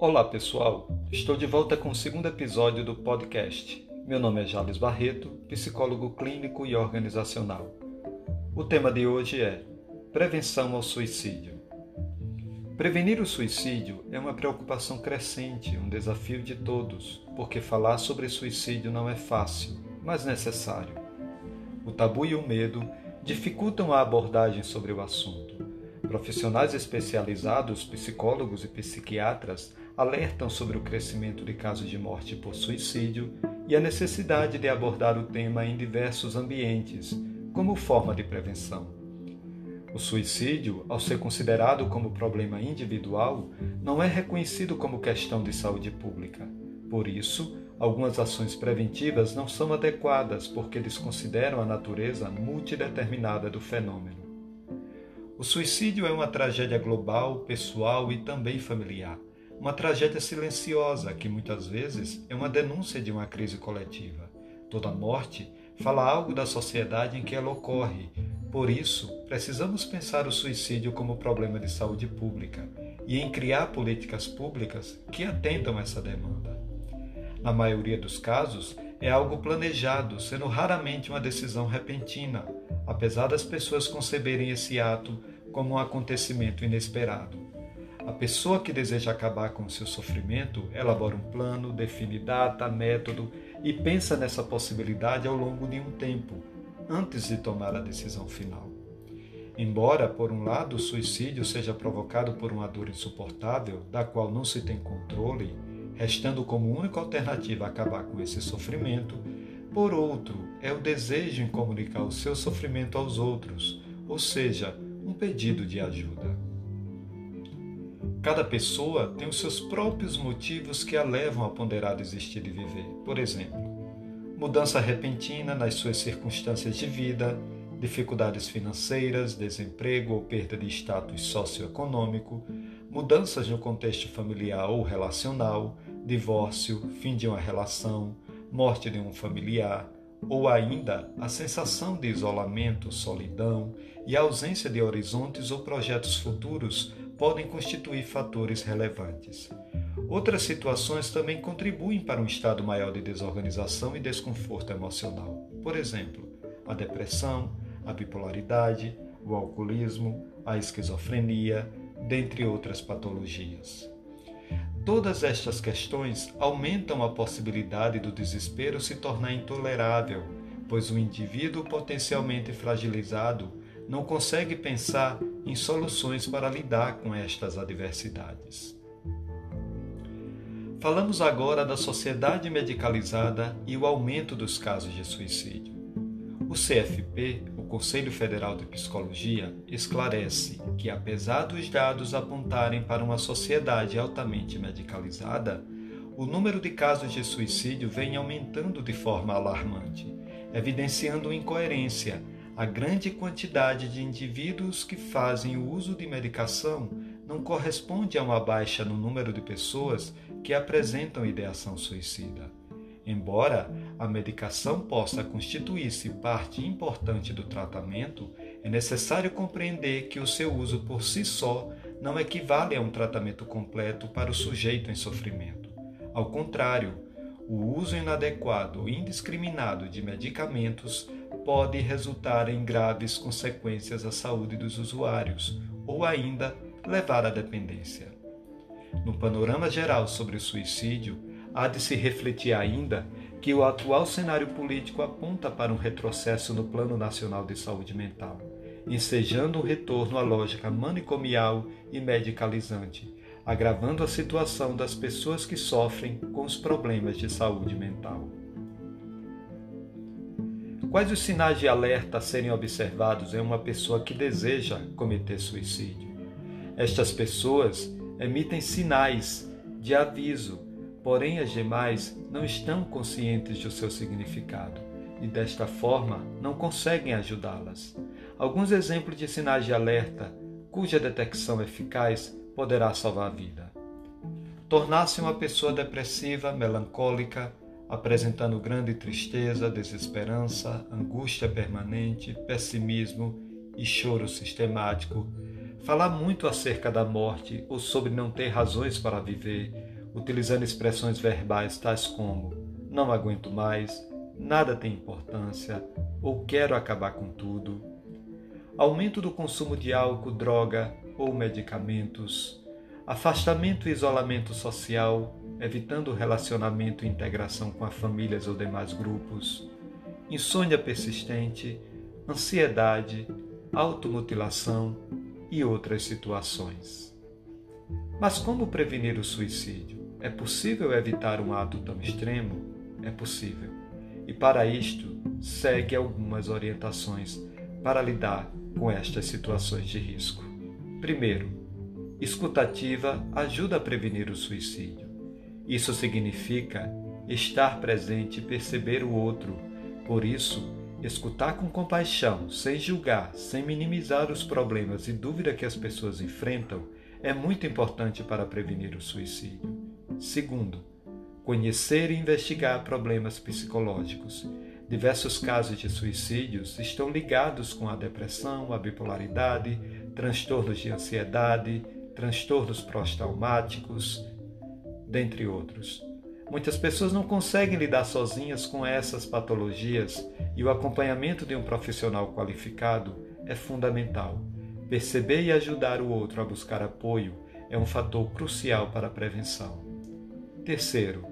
Olá pessoal, estou de volta com o segundo episódio do podcast. Meu nome é Jales Barreto, psicólogo clínico e organizacional. O tema de hoje é Prevenção ao Suicídio. Prevenir o suicídio é uma preocupação crescente, um desafio de todos, porque falar sobre suicídio não é fácil, mas necessário. O tabu e o medo dificultam a abordagem sobre o assunto. Profissionais especializados, psicólogos e psiquiatras, alertam sobre o crescimento de casos de morte por suicídio e a necessidade de abordar o tema em diversos ambientes, como forma de prevenção. O suicídio, ao ser considerado como problema individual, não é reconhecido como questão de saúde pública. Por isso, algumas ações preventivas não são adequadas porque desconsideram a natureza multideterminada do fenômeno. O suicídio é uma tragédia global, pessoal e também familiar uma tragédia silenciosa que muitas vezes é uma denúncia de uma crise coletiva. Toda morte fala algo da sociedade em que ela ocorre. Por isso, precisamos pensar o suicídio como problema de saúde pública e em criar políticas públicas que atendam essa demanda. Na maioria dos casos, é algo planejado, sendo raramente uma decisão repentina, apesar das pessoas conceberem esse ato como um acontecimento inesperado. A pessoa que deseja acabar com o seu sofrimento elabora um plano, define data, método e pensa nessa possibilidade ao longo de um tempo, antes de tomar a decisão final. Embora, por um lado, o suicídio seja provocado por uma dor insuportável, da qual não se tem controle, restando como única alternativa acabar com esse sofrimento, por outro, é o desejo em comunicar o seu sofrimento aos outros, ou seja, um pedido de ajuda. Cada pessoa tem os seus próprios motivos que a levam a ponderar desistir de viver. Por exemplo, mudança repentina nas suas circunstâncias de vida, dificuldades financeiras, desemprego ou perda de status socioeconômico, mudanças no contexto familiar ou relacional, divórcio, fim de uma relação, morte de um familiar, ou ainda a sensação de isolamento, solidão e ausência de horizontes ou projetos futuros podem constituir fatores relevantes. Outras situações também contribuem para um estado maior de desorganização e desconforto emocional. Por exemplo, a depressão, a bipolaridade, o alcoolismo, a esquizofrenia, dentre outras patologias. Todas estas questões aumentam a possibilidade do desespero se tornar intolerável, pois o indivíduo potencialmente fragilizado não consegue pensar em soluções para lidar com estas adversidades. Falamos agora da sociedade medicalizada e o aumento dos casos de suicídio. O CFP, o Conselho Federal de Psicologia, esclarece que, apesar dos dados apontarem para uma sociedade altamente medicalizada, o número de casos de suicídio vem aumentando de forma alarmante, evidenciando incoerência a grande quantidade de indivíduos que fazem o uso de medicação não corresponde a uma baixa no número de pessoas que apresentam ideação suicida. Embora a medicação possa constituir-se parte importante do tratamento, é necessário compreender que o seu uso por si só não equivale a um tratamento completo para o sujeito em sofrimento. Ao contrário, o uso inadequado e indiscriminado de medicamentos pode resultar em graves consequências à saúde dos usuários ou ainda levar à dependência. No panorama geral sobre o suicídio, há de se refletir ainda que o atual cenário político aponta para um retrocesso no Plano Nacional de Saúde Mental, ensejando um retorno à lógica manicomial e medicalizante, agravando a situação das pessoas que sofrem com os problemas de saúde mental. Quais os sinais de alerta a serem observados em uma pessoa que deseja cometer suicídio? Estas pessoas emitem sinais de aviso, porém as demais não estão conscientes do seu significado e, desta forma, não conseguem ajudá-las. Alguns exemplos de sinais de alerta cuja detecção eficaz poderá salvar a vida. Tornar-se uma pessoa depressiva, melancólica, apresentando grande tristeza, desesperança, angústia permanente, pessimismo e choro sistemático, falar muito acerca da morte ou sobre não ter razões para viver, utilizando expressões verbais tais como não aguento mais, nada tem importância ou quero acabar com tudo. Aumento do consumo de álcool, droga ou medicamentos. Afastamento e isolamento social, evitando relacionamento e integração com as famílias ou demais grupos. Insônia persistente, ansiedade, automutilação e outras situações. Mas como prevenir o suicídio? É possível evitar um ato tão extremo? É possível. E para isto, segue algumas orientações para lidar com estas situações de risco. Primeiro, escutativa ajuda a prevenir o suicídio. Isso significa estar presente e perceber o outro. Por isso, escutar com compaixão, sem julgar, sem minimizar os problemas e dúvida que as pessoas enfrentam, é muito importante para prevenir o suicídio. Segundo, conhecer e investigar problemas psicológicos. Diversos casos de suicídios estão ligados com a depressão, a bipolaridade, transtornos de ansiedade, transtornos pós-traumáticos, dentre outros. Muitas pessoas não conseguem lidar sozinhas com essas patologias e o acompanhamento de um profissional qualificado é fundamental. Perceber e ajudar o outro a buscar apoio é um fator crucial para a prevenção. Terceiro,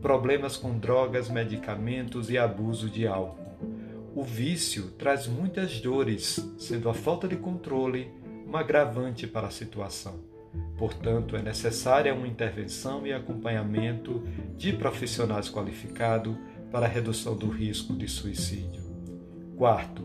problemas com drogas, medicamentos e abuso de álcool. O vício traz muitas dores, sendo a falta de controle um agravante para a situação. Portanto, é necessária uma intervenção e acompanhamento de profissionais qualificados para a redução do risco de suicídio. Quarto,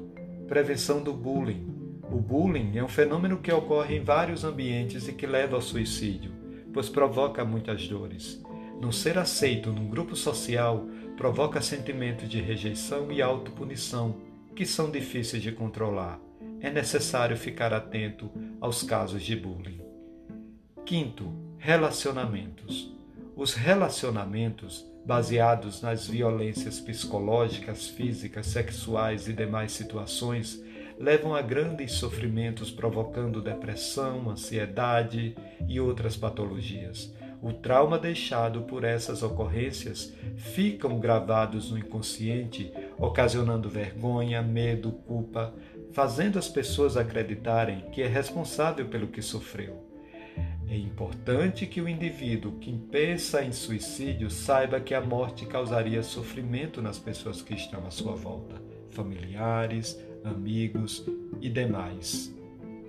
prevenção do bullying. O bullying é um fenômeno que ocorre em vários ambientes e que leva ao suicídio, pois provoca muitas dores. Não ser aceito num grupo social provoca sentimentos de rejeição e autopunição, que são difíceis de controlar. É necessário ficar atento aos casos de bullying. Quinto, relacionamentos. Os relacionamentos baseados nas violências psicológicas, físicas, sexuais e demais situações levam a grandes sofrimentos, provocando depressão, ansiedade e outras patologias. O trauma deixado por essas ocorrências ficam gravados no inconsciente, ocasionando vergonha, medo, culpa, fazendo as pessoas acreditarem que é responsável pelo que sofreu. É importante que o indivíduo que pensa em suicídio saiba que a morte causaria sofrimento nas pessoas que estão à sua volta, familiares, amigos e demais.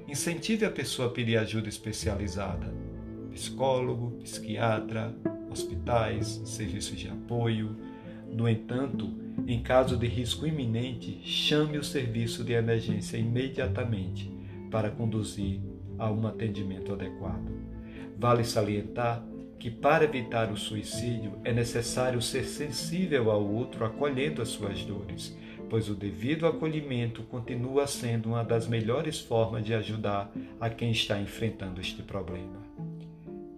Incentive a pessoa a pedir ajuda especializada, psicólogo, psiquiatra, hospitais, serviços de apoio. No entanto, em caso de risco iminente, chame o serviço de emergência imediatamente para conduzir a um atendimento adequado. Vale salientar que, para evitar o suicídio, é necessário ser sensível ao outro, acolhendo as suas dores, pois o devido acolhimento continua sendo uma das melhores formas de ajudar a quem está enfrentando este problema.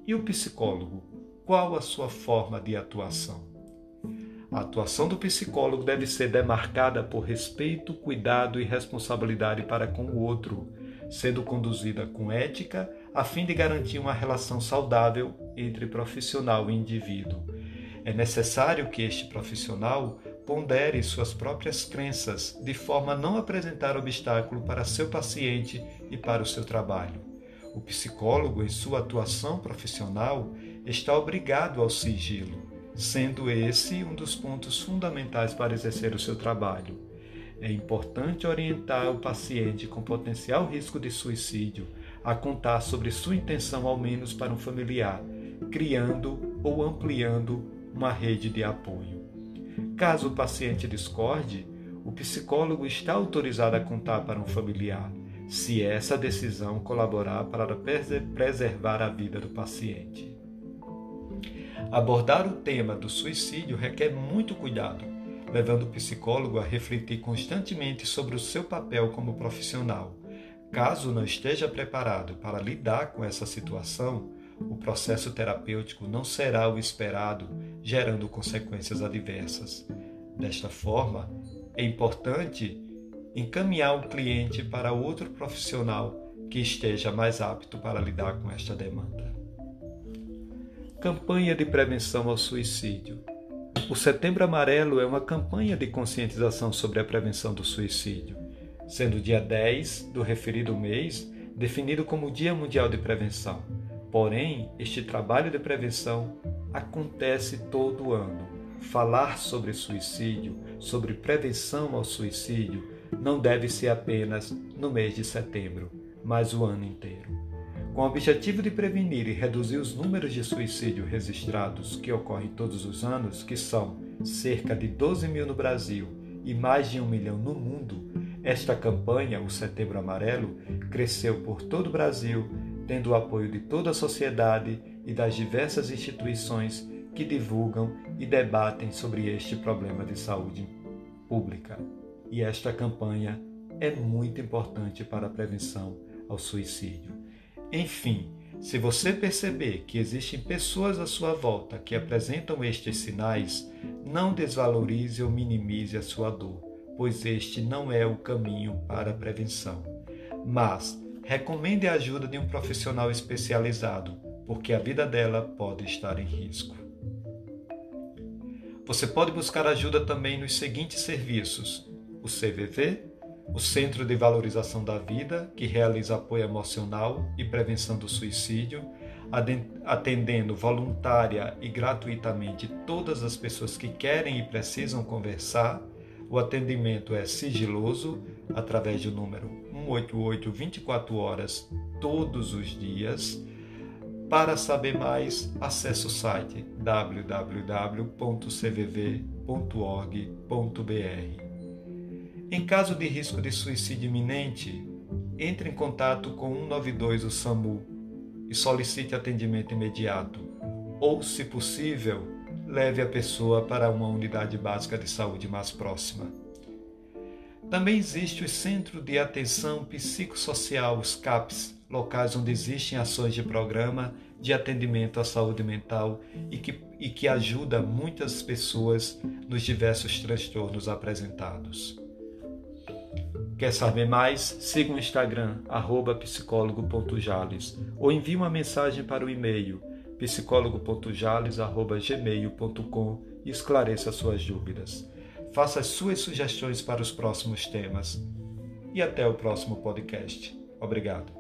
E o psicólogo? Qual a sua forma de atuação? A atuação do psicólogo deve ser demarcada por respeito, cuidado e responsabilidade para com o outro, sendo conduzida com ética a fim de garantir uma relação saudável entre profissional e indivíduo. É necessário que este profissional pondere suas próprias crenças de forma a não apresentar obstáculo para seu paciente e para o seu trabalho. O psicólogo, em sua atuação profissional, está obrigado ao sigilo, sendo esse um dos pontos fundamentais para exercer o seu trabalho. É importante orientar o paciente com potencial risco de suicídio a contar sobre sua intenção ao menos para um familiar, criando ou ampliando uma rede de apoio. Caso o paciente discorde, o psicólogo está autorizado a contar para um familiar, se essa decisão colaborar para preservar a vida do paciente. Abordar o tema do suicídio requer muito cuidado levando o psicólogo a refletir constantemente sobre o seu papel como profissional. Caso não esteja preparado para lidar com essa situação, o processo terapêutico não será o esperado, gerando consequências adversas. Desta forma, é importante encaminhar o cliente para outro profissional que esteja mais apto para lidar com esta demanda. Campanha de prevenção ao suicídio. O Setembro Amarelo é uma campanha de conscientização sobre a prevenção do suicídio, sendo o dia 10 do referido mês definido como Dia Mundial de Prevenção. Porém, este trabalho de prevenção acontece todo ano. Falar sobre suicídio, sobre prevenção ao suicídio, não deve ser apenas no mês de setembro, mas o ano inteiro. Com o objetivo de prevenir e reduzir os números de suicídio registrados que ocorrem todos os anos, que são cerca de 12 mil no Brasil e mais de um milhão no mundo, esta campanha, o Setembro Amarelo, cresceu por todo o Brasil, tendo o apoio de toda a sociedade e das diversas instituições que divulgam e debatem sobre este problema de saúde pública. E esta campanha é muito importante para a prevenção ao suicídio. Enfim, se você perceber que existem pessoas à sua volta que apresentam estes sinais, não desvalorize ou minimize a sua dor, pois este não é o caminho para a prevenção. Mas recomende a ajuda de um profissional especializado, porque a vida dela pode estar em risco. Você pode buscar ajuda também nos seguintes serviços: o CVV, o Centro de Valorização da Vida, que realiza apoio emocional e prevenção do suicídio, atendendo voluntária e gratuitamente todas as pessoas que querem e precisam conversar. O atendimento é sigiloso, através do número 188 24 horas todos os dias. Para saber mais, acesse o site www.cvv.org.br. Em caso de risco de suicídio iminente, entre em contato com 192 o SAMU e solicite atendimento imediato, ou, se possível, leve a pessoa para uma unidade básica de saúde mais próxima. Também existe o Centro de Atenção Psicossocial, os CAPS, locais onde existem ações de programa de atendimento à saúde mental e que, e que ajuda muitas pessoas nos diversos transtornos apresentados. Quer saber mais? Siga o Instagram, psicólogo.jales, ou envie uma mensagem para o e-mail psicólogo.jales.gmail.com e esclareça suas dúvidas. Faça as suas sugestões para os próximos temas. E até o próximo podcast. Obrigado.